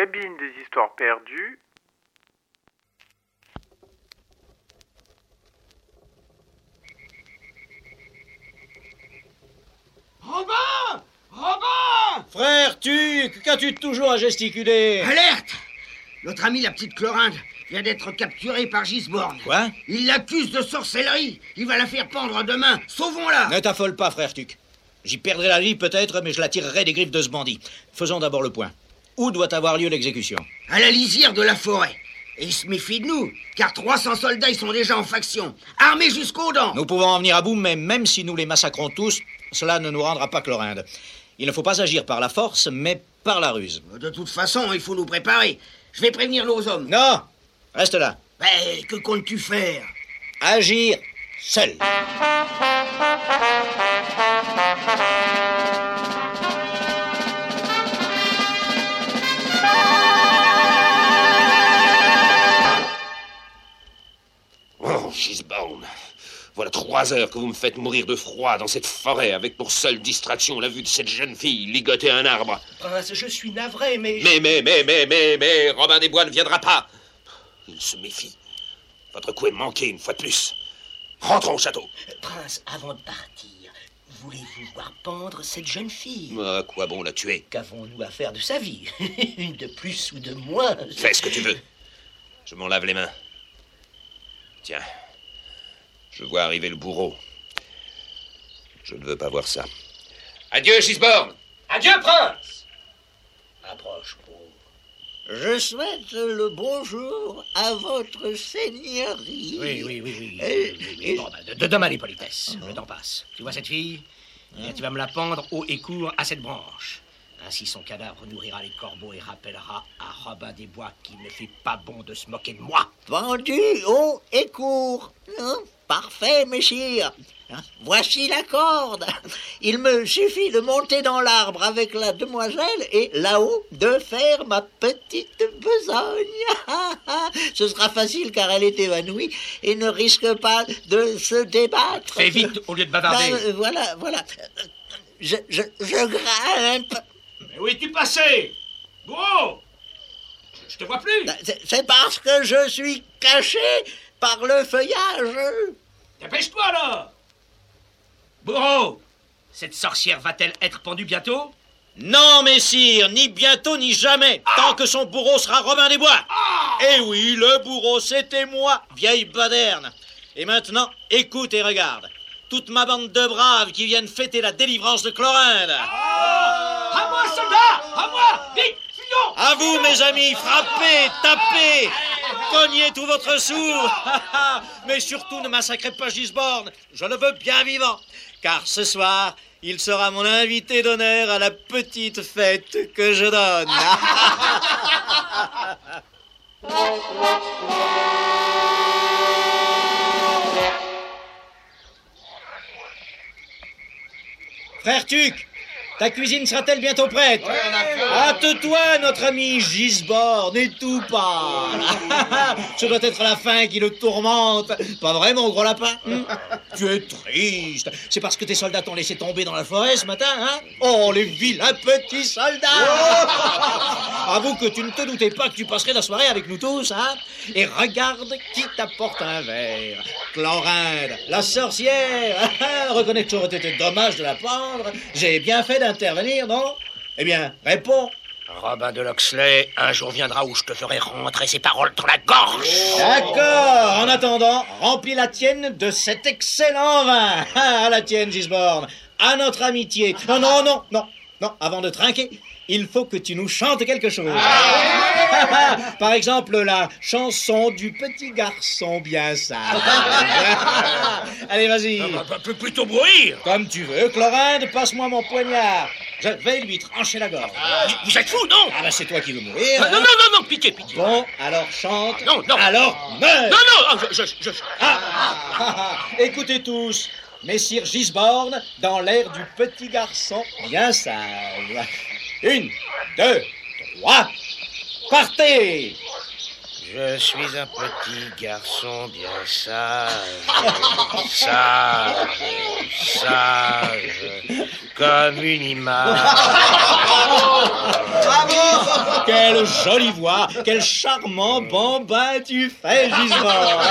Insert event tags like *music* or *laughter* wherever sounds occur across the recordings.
cabine des histoires perdues. Robin Robin Frère, tu, qu'as-tu toujours à gesticuler? Alerte Notre ami la petite Chlorinde vient d'être capturé par Gisborne. Quoi? Il l'accuse de sorcellerie. Il va la faire pendre demain. Sauvons-la Ne t'affole pas, frère Tuc. J'y perdrai la vie peut-être, mais je la tirerai des griffes de ce bandit. Faisons d'abord le point. Où doit avoir lieu l'exécution À la lisière de la forêt. Et il se méfie de nous, car 300 soldats ils sont déjà en faction, armés jusqu'aux dents. Nous pouvons en venir à bout, mais même si nous les massacrons tous, cela ne nous rendra pas Chlorinde. Il ne faut pas agir par la force, mais par la ruse. De toute façon, il faut nous préparer. Je vais prévenir nos hommes. Non Reste là. Mais que comptes-tu faire? Agir seul. Voilà trois heures que vous me faites mourir de froid dans cette forêt avec pour seule distraction la vue de cette jeune fille ligoter un arbre. Prince, je suis navré, mais... Mais, mais, mais, mais, mais, mais, Robin des Bois ne viendra pas. Il se méfie. Votre coup est manqué une fois de plus. Rentrons au château. Prince, avant de partir, voulez-vous voir pendre cette jeune fille? À quoi bon la tuer? Qu'avons-nous à faire de sa vie? *laughs* Une de plus ou de moins? Fais ce que tu veux. Je m'en lave les mains. Tiens, je vois arriver le bourreau. Je ne veux pas voir ça. Adieu, Gisborne Adieu, prince Approche, pauvre. Je souhaite le bonjour à votre seigneurie. Oui, oui, oui, oui. Euh, oui, oui. Bon, bah, de, de demain, les politesses. Le temps passe. Tu vois cette fille? Eh, Tu vas me la pendre haut et court à cette branche. Ainsi, son cadavre nourrira les corbeaux et rappellera à Robin des Bois qu'il ne fait pas bon de se moquer de moi. Pendu haut et court. Hein? Parfait, messire. Hein Voici la corde. Il me suffit de monter dans l'arbre avec la demoiselle et là-haut de faire ma petite besogne. *laughs* Ce sera facile car elle est évanouie et ne risque pas de se débattre. Fais vite au lieu de bavarder. Ben, euh, voilà, voilà. Je, je, je grimpe. Mais où es-tu passé? Bourreau Je te vois plus Ben, c'est parce que je suis caché par le feuillage. Dépêche-toi alors Bourreau Cette sorcière va-t-elle être pendue bientôt? Non, messire, ni bientôt ni jamais, tant que son bourreau sera Robin des Bois. Eh oui, le bourreau, c'était moi, vieille baderne. Et maintenant, écoute et regarde. Toute ma bande de braves qui viennent fêter la délivrance de Chlorinde. À moi, soldat À moi Vite Fuyons À vous, mes amis, frappez, tapez, cognez tout votre sourd. *laughs* Mais surtout, ne massacrez pas Gisborne, je le veux bien vivant. Car ce soir, il sera mon invité d'honneur à la petite fête que je donne. *laughs* Frère Tuc, ta cuisine sera-t-elle bientôt prête? Hâte-toi, notre ami Gisborne, et tout pas. *laughs* Ce doit être la faim qui le tourmente. Pas vrai, mon gros lapin? Hmm *laughs* Tu es triste. C'est parce que tes soldats t'ont laissé tomber dans la forêt ce matin, hein? Oh, les vilains petits soldats *laughs* Avoue que tu ne te doutais pas que tu passerais la soirée avec nous tous, hein? Et regarde qui t'apporte un verre. Chlorinde, la sorcière Reconnais que ça aurait été dommage de la prendre. J'ai bien fait d'intervenir, non? Eh bien, réponds. Robin de Loxley, un jour viendra où je te ferai rentrer ces paroles dans la gorge D'accord. En attendant, remplis la tienne de cet excellent vin. À *laughs* la tienne, Gisborne. À notre amitié. Non, non, non, non, non. Avant de trinquer, il faut que tu nous chantes quelque chose. *laughs* Par exemple, la chanson du petit garçon bien sage. *laughs* Allez, vas-y. peut plutôt bruire Comme tu veux, Chlorinde, passe-moi mon poignard. Je vais lui trancher la gorge. Vous êtes fou, non? Ah ben c'est toi qui veux mourir. Non, hein non, non, non, piquez, piquez Bon, alors chante. Non, non. Alors meurs. Non, non, ah, je, je, je- Ah, ah, *laughs* ah, Écoutez tous, Messire Gisborne dans l'air du petit garçon bien sage. Une, deux, trois, partez Je suis un petit garçon bien sage, sage, sage, comme une image. Bravo Quelle jolie voix, quel charmant bambin tu fais, Gisbord.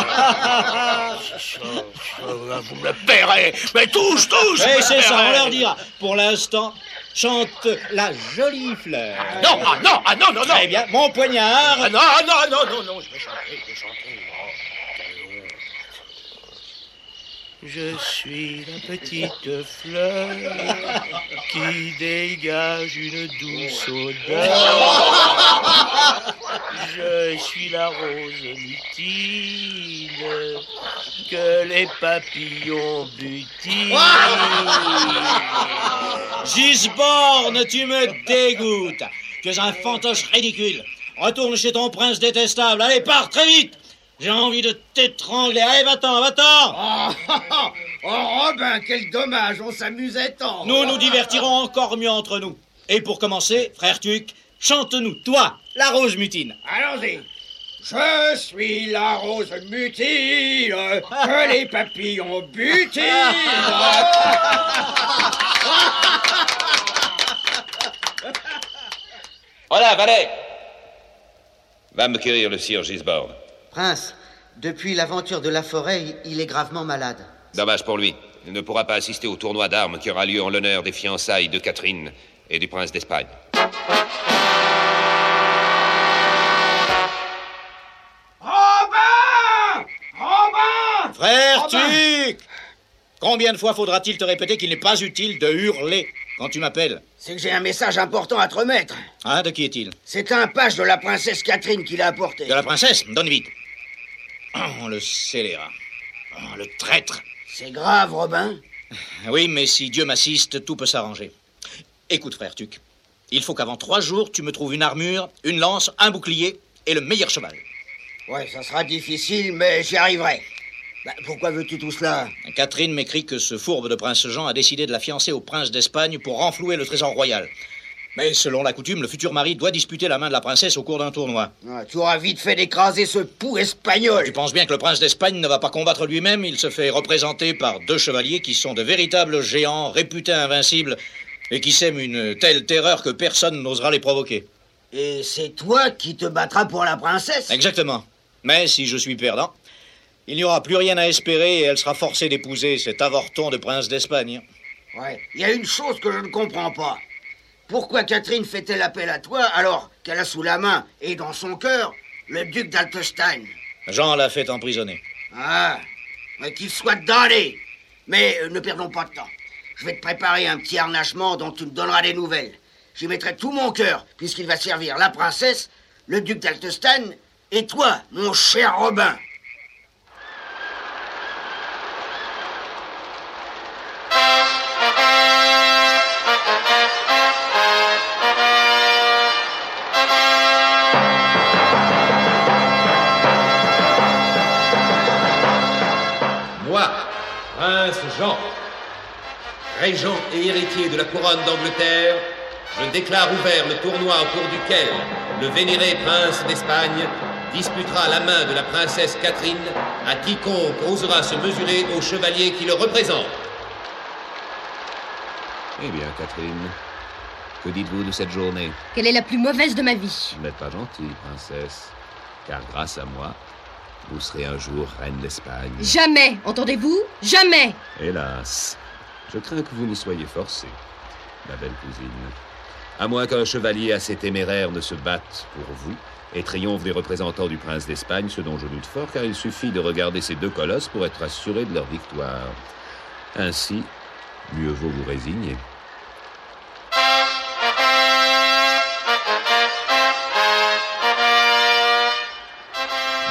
*laughs* Vous me paierez Mais touche, touche me c'est ça, on leur dira. Pour l'instant, chante la jolie fleur. Non, ah non, ah non, non, non Très bien, mon poignard. Ah non, ah non, non, non, non, je vais chanter, je vais chanter. Oh. Je suis la petite fleur qui dégage une douce odeur. *laughs* Je suis la rose mutile que les papillons butinent. *laughs* Gisborne, tu me dégoûtes. Tu es un fantoche ridicule. Retourne chez ton prince détestable. Allez, pars très vite. J'ai envie de t'étrangler. Allez, va-t'en, va-t'en. Oh, *laughs* oh, Robin, quel dommage, on s'amusait tant. Nous nous divertirons encore mieux entre nous. Et pour commencer, frère Tuc, chante-nous, toi, la rose mutine. Allons-y. Je suis la rose mutile que *laughs* les papillons butinent. Voilà, valet Va me cueillir le sire Gisborne. Prince, depuis l'aventure de la forêt, il est gravement malade. Dommage pour lui. Il ne pourra pas assister au tournoi d'armes qui aura lieu en l'honneur des fiançailles de Catherine et du prince d'Espagne. Frère Robin Tuc Combien de fois faudra-t-il te répéter qu'il n'est pas utile de hurler quand tu m'appelles C'est que j'ai un message important à te remettre. Hein, de qui est-il? C'est un page de la princesse Catherine qui l'a apporté. De la princesse? Donne vite. Oh, le scélérat. Oh, le traître. C'est grave, Robin. *laughs* Oui, mais si Dieu m'assiste, tout peut s'arranger. Écoute, frère Tuc, il faut qu'avant trois jours, tu me trouves une armure, une lance, un bouclier et le meilleur cheval. Ouais, ça sera difficile, mais j'y arriverai. Bah, pourquoi veux-tu tout cela? Catherine m'écrit que ce fourbe de prince Jean a décidé de la fiancer au prince d'Espagne pour renflouer le trésor royal. Mais selon la coutume, le futur mari doit disputer la main de la princesse au cours d'un tournoi. Ah, Tu auras vite fait d'écraser ce pou espagnol. Tu penses bien que le prince d'Espagne ne va pas combattre lui-même, il se fait représenter par deux chevaliers qui sont de véritables géants, réputés invincibles, et qui sèment une telle terreur que personne n'osera les provoquer. Et c'est toi qui te battras pour la princesse? Exactement. Mais si je suis perdant, il n'y aura plus rien à espérer et elle sera forcée d'épouser cet avorton de prince d'Espagne. Ouais. Il y a une chose que je ne comprends pas. Pourquoi Catherine fait-elle appel à toi alors qu'elle a sous la main et dans son cœur le duc d'Altestein Jean l'a fait emprisonner. Ah, mais qu'il soit damné Mais euh, ne perdons pas de temps. Je vais te préparer un petit harnachement dont tu me donneras des nouvelles. J'y mettrai tout mon cœur, puisqu'il va servir la princesse, le duc d'Altestein et toi, mon cher Robin. Moi, prince Jean, régent et héritier de la couronne d'Angleterre, je déclare ouvert le tournoi au cours duquel le vénéré prince d'Espagne disputera la main de la princesse Catherine à quiconque osera se mesurer au chevalier qui le représente. Eh bien, Catherine, que dites-vous de cette journée? Quelle est la plus mauvaise de ma vie? Vous n'êtes pas gentille, princesse, car grâce à moi, vous serez un jour reine d'Espagne. Jamais, entendez-vous? Jamais Hélas, je crains que vous n'y soyez forcée, ma belle cousine. À moins qu'un chevalier assez téméraire ne se batte pour vous et triomphe des représentants du prince d'Espagne, ce dont je doute fort, car il suffit de regarder ces deux colosses pour être assuré de leur victoire. Ainsi, mieux vaut vous résigner.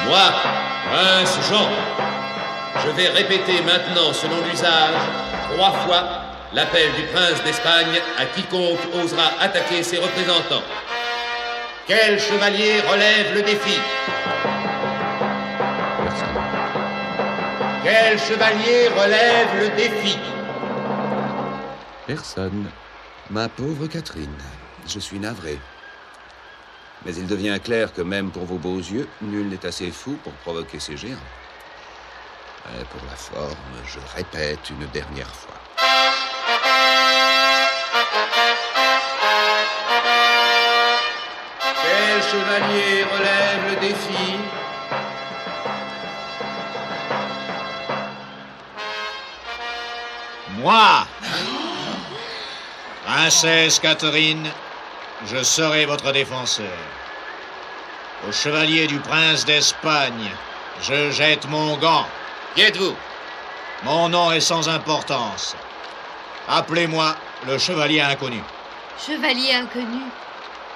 Moi, prince Jean, je vais répéter maintenant, selon l'usage, trois fois l'appel du prince d'Espagne à quiconque osera attaquer ses représentants. Quel chevalier relève le défi? Quel chevalier relève le défi? Personne. Ma pauvre Catherine, je suis navré. Mais il devient clair que même pour vos beaux yeux, nul n'est assez fou pour provoquer ces géants. Pour la forme, je répète une dernière fois. Quel chevaliers relèvent le défi? Moi, Princesse Catherine, je serai votre défenseur. Au chevalier du prince d'Espagne, je jette mon gant. Qui êtes-vous? Mon nom est sans importance. Appelez-moi le chevalier inconnu. Chevalier inconnu,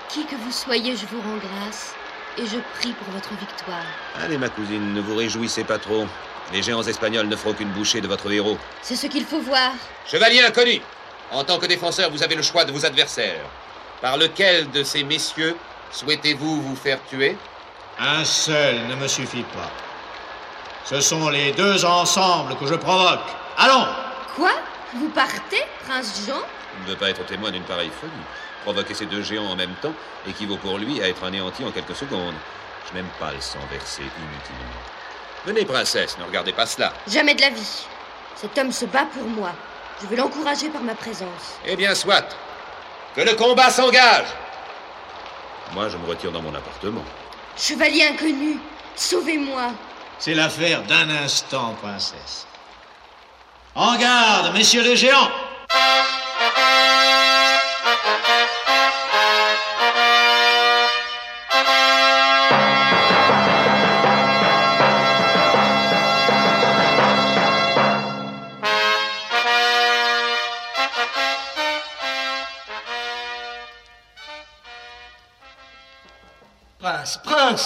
qui que vous soyez, je vous rends grâce et je prie pour votre victoire. Allez, ma cousine, ne vous réjouissez pas trop. Les géants espagnols ne feront qu'une bouchée de votre héros. C'est ce qu'il faut voir. Chevalier inconnu, en tant que défenseur, vous avez le choix de vos adversaires. Par lequel de ces messieurs souhaitez-vous vous faire tuer? Un seul ne me suffit pas. Ce sont les deux ensemble que je provoque. Allons Quoi? Vous partez, prince Jean? Il ne veut pas être témoin d'une pareille folie. Provoquer ces deux géants en même temps équivaut pour lui à être anéanti en quelques secondes. Je n'aime pas le sang versé inutilement. Venez, princesse, ne regardez pas cela. Jamais de la vie. Cet homme se bat pour moi. Je veux l'encourager par ma présence. Eh bien, soit. Que le combat s'engage. Moi, je me retire dans mon appartement. Chevalier inconnu, sauvez-moi. C'est l'affaire d'un instant, princesse. En garde, messieurs les géants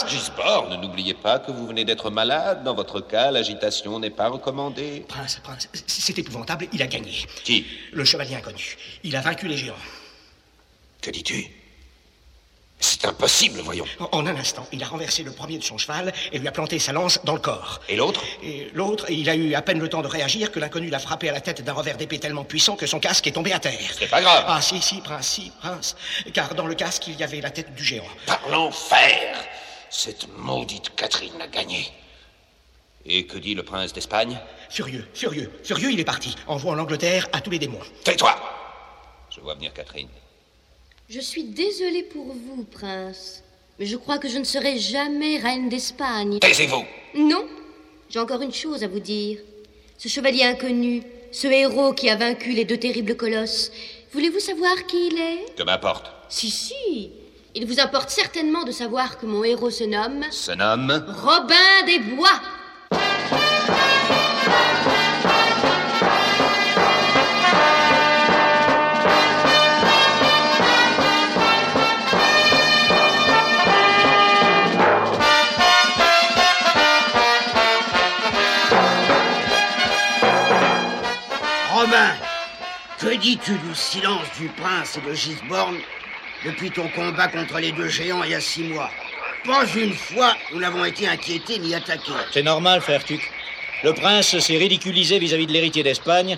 Gisborne, n'oubliez pas que vous venez d'être malade. Dans votre cas, l'agitation n'est pas recommandée. Prince, prince, c'est épouvantable, il a gagné. Qui? Le chevalier inconnu. Il a vaincu les géants. Que dis-tu? C'est impossible, voyons. En, en un instant, il a renversé le premier de son cheval et lui a planté sa lance dans le corps. Et l'autre? Et l'autre, il a eu à peine le temps de réagir que l'inconnu l'a frappé à la tête d'un revers d'épée tellement puissant que son casque est tombé à terre. C'est pas grave. Ah si, si, prince, si, prince. Car dans le casque, il y avait la tête du géant. Par l'enfer Cette maudite Catherine a gagné. Et que dit le prince d'Espagne? Furieux, furieux, furieux, il est parti, envoie en Angleterre à tous les démons. Tais-toi Je vois venir Catherine. Je suis désolée pour vous, prince. Mais je crois que je ne serai jamais reine d'Espagne. Taisez-vous Non, j'ai encore une chose à vous dire. Ce chevalier inconnu, ce héros qui a vaincu les deux terribles colosses, voulez-vous savoir qui il est? Que m'importe? Si, si. Il vous importe certainement de savoir que mon héros se nomme Ce nomme Robin des Bois. Robin, que dis-tu du silence du prince et de Gisborne depuis ton combat contre les deux géants il y a six mois Pas une fois nous n'avons été inquiétés ni attaqués. C'est normal, frère Tuc. Le prince s'est ridiculisé vis-à-vis de l'héritier d'Espagne,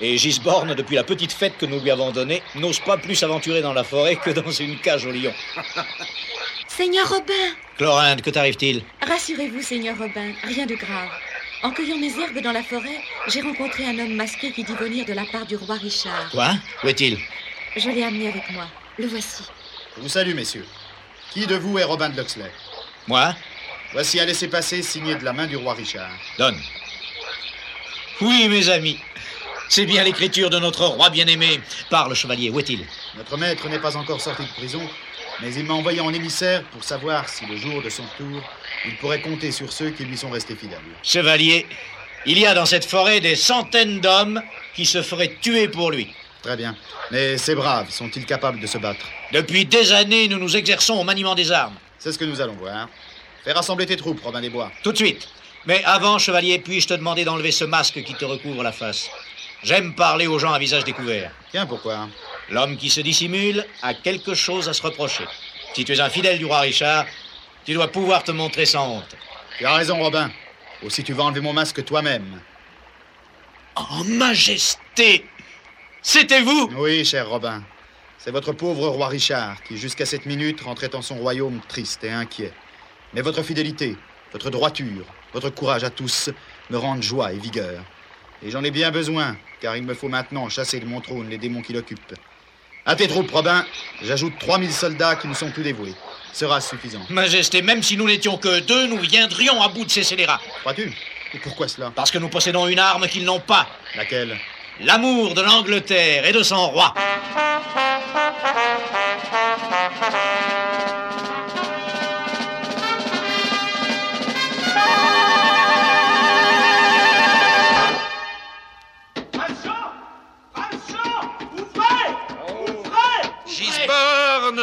et Gisborne, depuis la petite fête que nous lui avons donnée, n'ose pas plus s'aventurer dans la forêt que dans une cage au lion. *laughs* Seigneur Robin Chlorinde, que t'arrive-t-il? Rassurez-vous, Seigneur Robin, rien de grave. En cueillant mes herbes dans la forêt, j'ai rencontré un homme masqué qui dit venir de la part du roi Richard. Quoi? Où est-il? Je l'ai amené avec moi. Le voici. Je vous salue, messieurs. Qui de vous est Robin de Luxley Moi? Voici un laissez-passer signé de la main du roi Richard. Donne. Oui, mes amis. C'est bien l'écriture de notre roi bien-aimé. Parle, chevalier, où est-il? Notre maître n'est pas encore sorti de prison, mais il m'a envoyé en émissaire pour savoir si le jour de son tour, il pourrait compter sur ceux qui lui sont restés fidèles. Chevalier, il y a dans cette forêt des centaines d'hommes qui se feraient tuer pour lui. Très bien. Mais ces braves sont-ils capables de se battre Depuis des années, nous nous exerçons au maniement des armes. C'est ce que nous allons voir. Fais rassembler tes troupes, Robin des Bois. Tout de suite. Mais avant, chevalier, puis-je te demander d'enlever ce masque qui te recouvre la face J'aime parler aux gens à visage découvert. Tiens, pourquoi L'homme qui se dissimule a quelque chose à se reprocher. Si tu es un fidèle du roi Richard, tu dois pouvoir te montrer sans honte. Tu as raison, Robin. Aussi tu vas enlever mon masque toi-même. En majesté C'était vous Oui, cher Robin. C'est votre pauvre roi Richard qui, jusqu'à cette minute, rentrait en son royaume triste et inquiet. Mais votre fidélité, votre droiture, votre courage à tous me rendent joie et vigueur. Et j'en ai bien besoin, car il me faut maintenant chasser de mon trône les démons qui l'occupent. À tes troupes, Robin, j'ajoute 3000 soldats qui ne sont plus dévoués. Sera suffisant. Majesté, même si nous n'étions que deux, nous viendrions à bout de ces scélérats. Crois-tu? Et pourquoi cela? Parce que nous possédons une arme qu'ils n'ont pas. Laquelle? L'amour de l'Angleterre et de son roi. Gisborne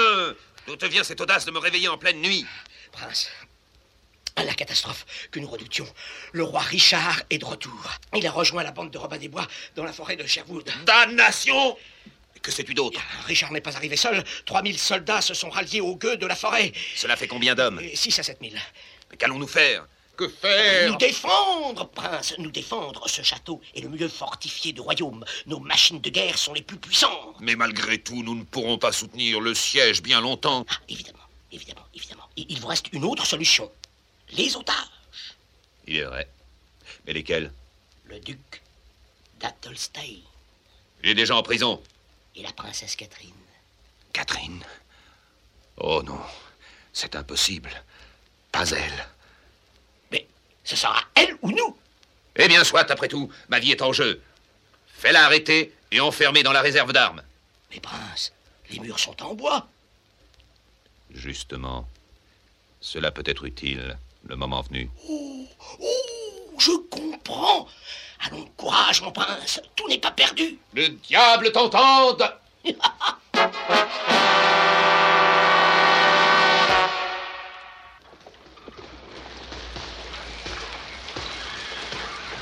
D'où te vient cette audace de me réveiller en pleine nuit? Prince, catastrophe que nous redoutions. Le roi Richard est de retour. Il a rejoint la bande de Robin des Bois dans la forêt de Sherwood. Damnation Que sais-tu d'autre? Richard n'est pas arrivé seul. 3000 soldats se sont ralliés aux gueux de la forêt. Cela fait combien d'hommes? 6 à 7000. Mais qu'allons-nous faire? Que faire? Nous défendre, prince, nous défendre. Ce château est le mieux fortifié du royaume. Nos machines de guerre sont les plus puissantes. Mais malgré tout, nous ne pourrons pas soutenir le siège bien longtemps. Ah, évidemment, évidemment, évidemment. Il il vous reste une autre solution. Les otages. Il est vrai. Mais lesquels? Le duc d'Athelstane Il est déjà en prison. et la princesse Catherine. Catherine? Oh non, c'est impossible. Pas elle. Mais ce sera elle ou nous Eh bien, soit, après tout, ma vie est en jeu. Fais-la arrêter et enfermer dans la réserve d'armes. Mais prince, les murs sont en bois. Justement. Cela peut être utile, le moment venu. Oh, oh, je comprends. Allons, courage, mon prince. Tout n'est pas perdu. Le diable t'entende *laughs*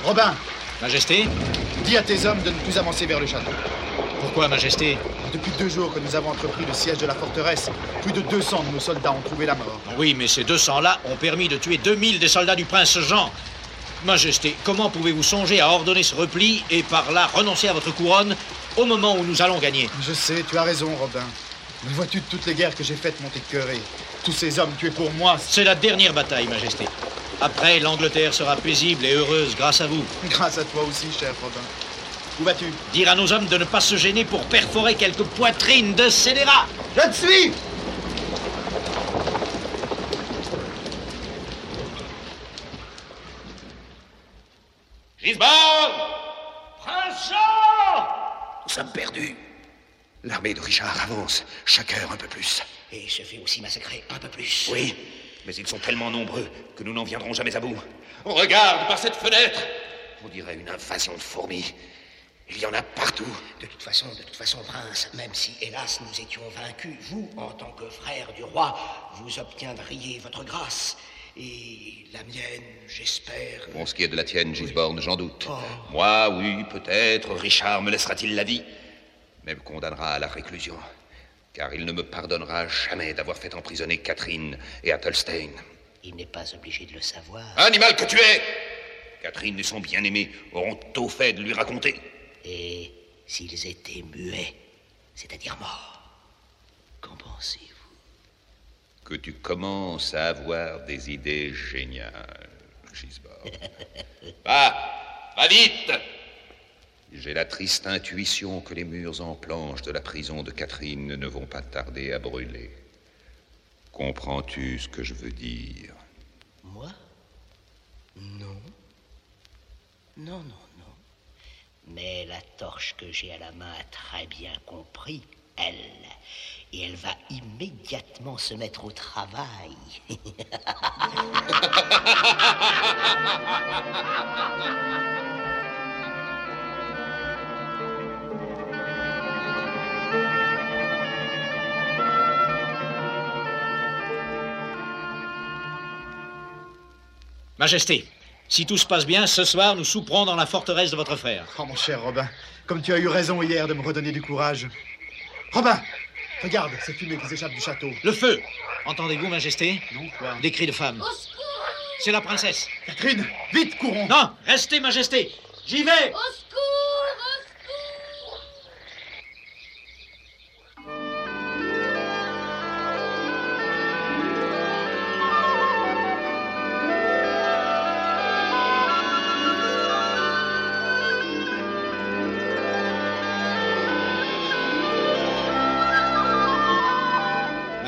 Robin, Majesté dis à tes hommes de ne plus avancer vers le château. Pourquoi, Majesté Depuis deux jours que nous avons entrepris le siège de la forteresse, plus de 200 de nos soldats ont trouvé la mort. Oui, mais ces 200-là ont permis de tuer 2000 des soldats du prince Jean. Majesté, comment pouvez-vous songer à ordonner ce repli et par là renoncer à votre couronne au moment où nous allons gagner? Je sais, tu as raison, Robin. Mais vois-tu de toutes les guerres que j'ai faites monter cœuré Tous ces hommes tués pour moi, C'est la dernière bataille, Majesté. Après, l'Angleterre sera paisible et heureuse grâce à vous. grâce à toi aussi, cher Robin. Où vas-tu? Dire à nos hommes de ne pas se gêner pour perforer quelques poitrines de scélérats. Je te suis Gisborne Prince Jean Nous sommes perdus. L'armée de Richard avance, chaque heure un peu plus. Et se fait aussi massacrer un peu plus. Oui, mais ils sont tellement nombreux que nous n'en viendrons jamais à bout. Regarde par cette fenêtre On dirait une invasion de fourmis. Il y en a partout. De toute façon, de toute façon, prince, même si, hélas, nous étions vaincus, vous, en tant que frère du roi, vous obtiendriez votre grâce. Et la mienne, j'espère. Pour ce qui est de la tienne, Gisborne, j'en doute. Oh. Moi, oui, peut-être. Richard me laissera-t-il la vie Mais me condamnera à la réclusion. Car il ne me pardonnera jamais d'avoir fait emprisonner Catherine et Athelstane. Il n'est pas obligé de le savoir. Animal que tu es Catherine et son bien-aimé auront tôt fait de lui raconter. Et s'ils étaient muets, c'est-à-dire morts, qu'en pensez-vous? Que tu commences à avoir des idées géniales, Gisborne. *laughs* Va Va vite J'ai la triste intuition que les murs en planche de la prison de Catherine ne vont pas tarder à brûler. Comprends-tu ce que je veux dire? Moi? Non. Non, non, non. Mais la torche que j'ai à la main a très bien compris, elle. Et elle va immédiatement se mettre au travail. Majesté, si tout se passe bien, ce soir, nous souperons dans la forteresse de votre frère. Oh, mon cher Robin, comme tu as eu raison hier de me redonner du courage. Robin, regarde ces fumées qui s'échappent du château. Le feu Entendez-vous, Majesté? Non, quoi? Des cris de femmes. C'est la princesse. Catherine, vite, courons Non, restez, Majesté. J'y vais Au secours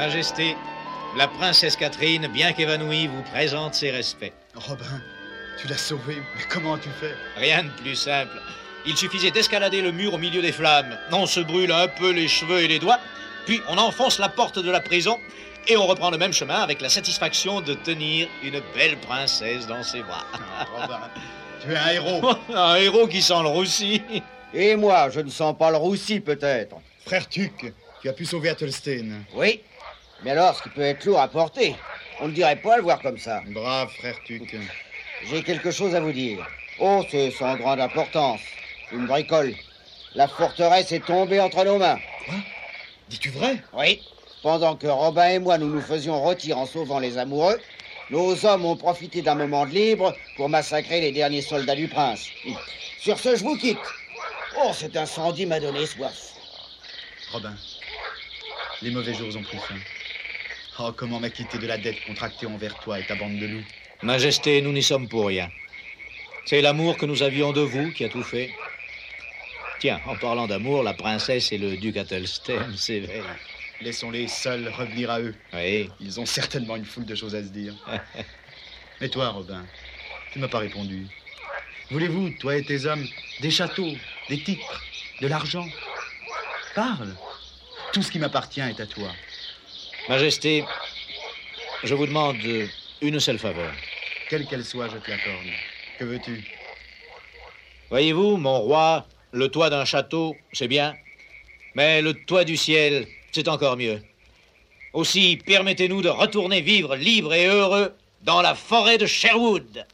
Majesté, la princesse Catherine, bien qu'évanouie, vous présente ses respects. Robin, tu l'as sauvé, mais comment tu fais Rien de plus simple. Il suffisait d'escalader le mur au milieu des flammes. On se brûle un peu les cheveux et les doigts, puis on enfonce la porte de la prison et on reprend le même chemin avec la satisfaction de tenir une belle princesse dans ses bras. Robin, tu es un héros. *laughs* un héros qui sent le roussi. Et moi, je ne sens pas le roussi, peut-être. Frère Tuc, tu as pu sauver Athelstein. Oui. Mais alors, ce qui peut être lourd à porter, on ne dirait pas le voir comme ça. Brave, frère Tuc. J'ai quelque chose à vous dire. Oh, c'est sans grande importance. Une bricole. La forteresse est tombée entre nos mains. Quoi? Dis-tu vrai? Oui. Pendant que Robin et moi nous nous faisions retirer en sauvant les amoureux, nos hommes ont profité d'un moment de libre pour massacrer les derniers soldats du prince. Sur ce, je vous quitte. Oh, cet incendie m'a donné soif. Robin, les mauvais jours ont pris fin. Oh, comment m'acquitter de la dette contractée envers toi et ta bande de loups Majesté, nous n'y sommes pour rien. C'est l'amour que nous avions de vous qui a tout fait. Tiens, en parlant d'amour, la princesse et le duc Athelstane *laughs* s'éveillent. Laissons-les seuls revenir à eux. Oui. Ils ont certainement une foule de choses à se dire. *laughs* Mais toi, Robin, tu m'as pas répondu. Voulez-vous, toi et tes hommes, des châteaux, des titres, de l'argent? Parle. Tout ce qui m'appartient est à toi. Majesté, je vous demande une seule faveur. Quelle qu'elle soit, je te l'accorde. Que veux-tu? Voyez-vous, mon roi, le toit d'un château, c'est bien. Mais le toit du ciel, c'est encore mieux. Aussi, permettez-nous de retourner vivre libre et heureux dans la forêt de Sherwood.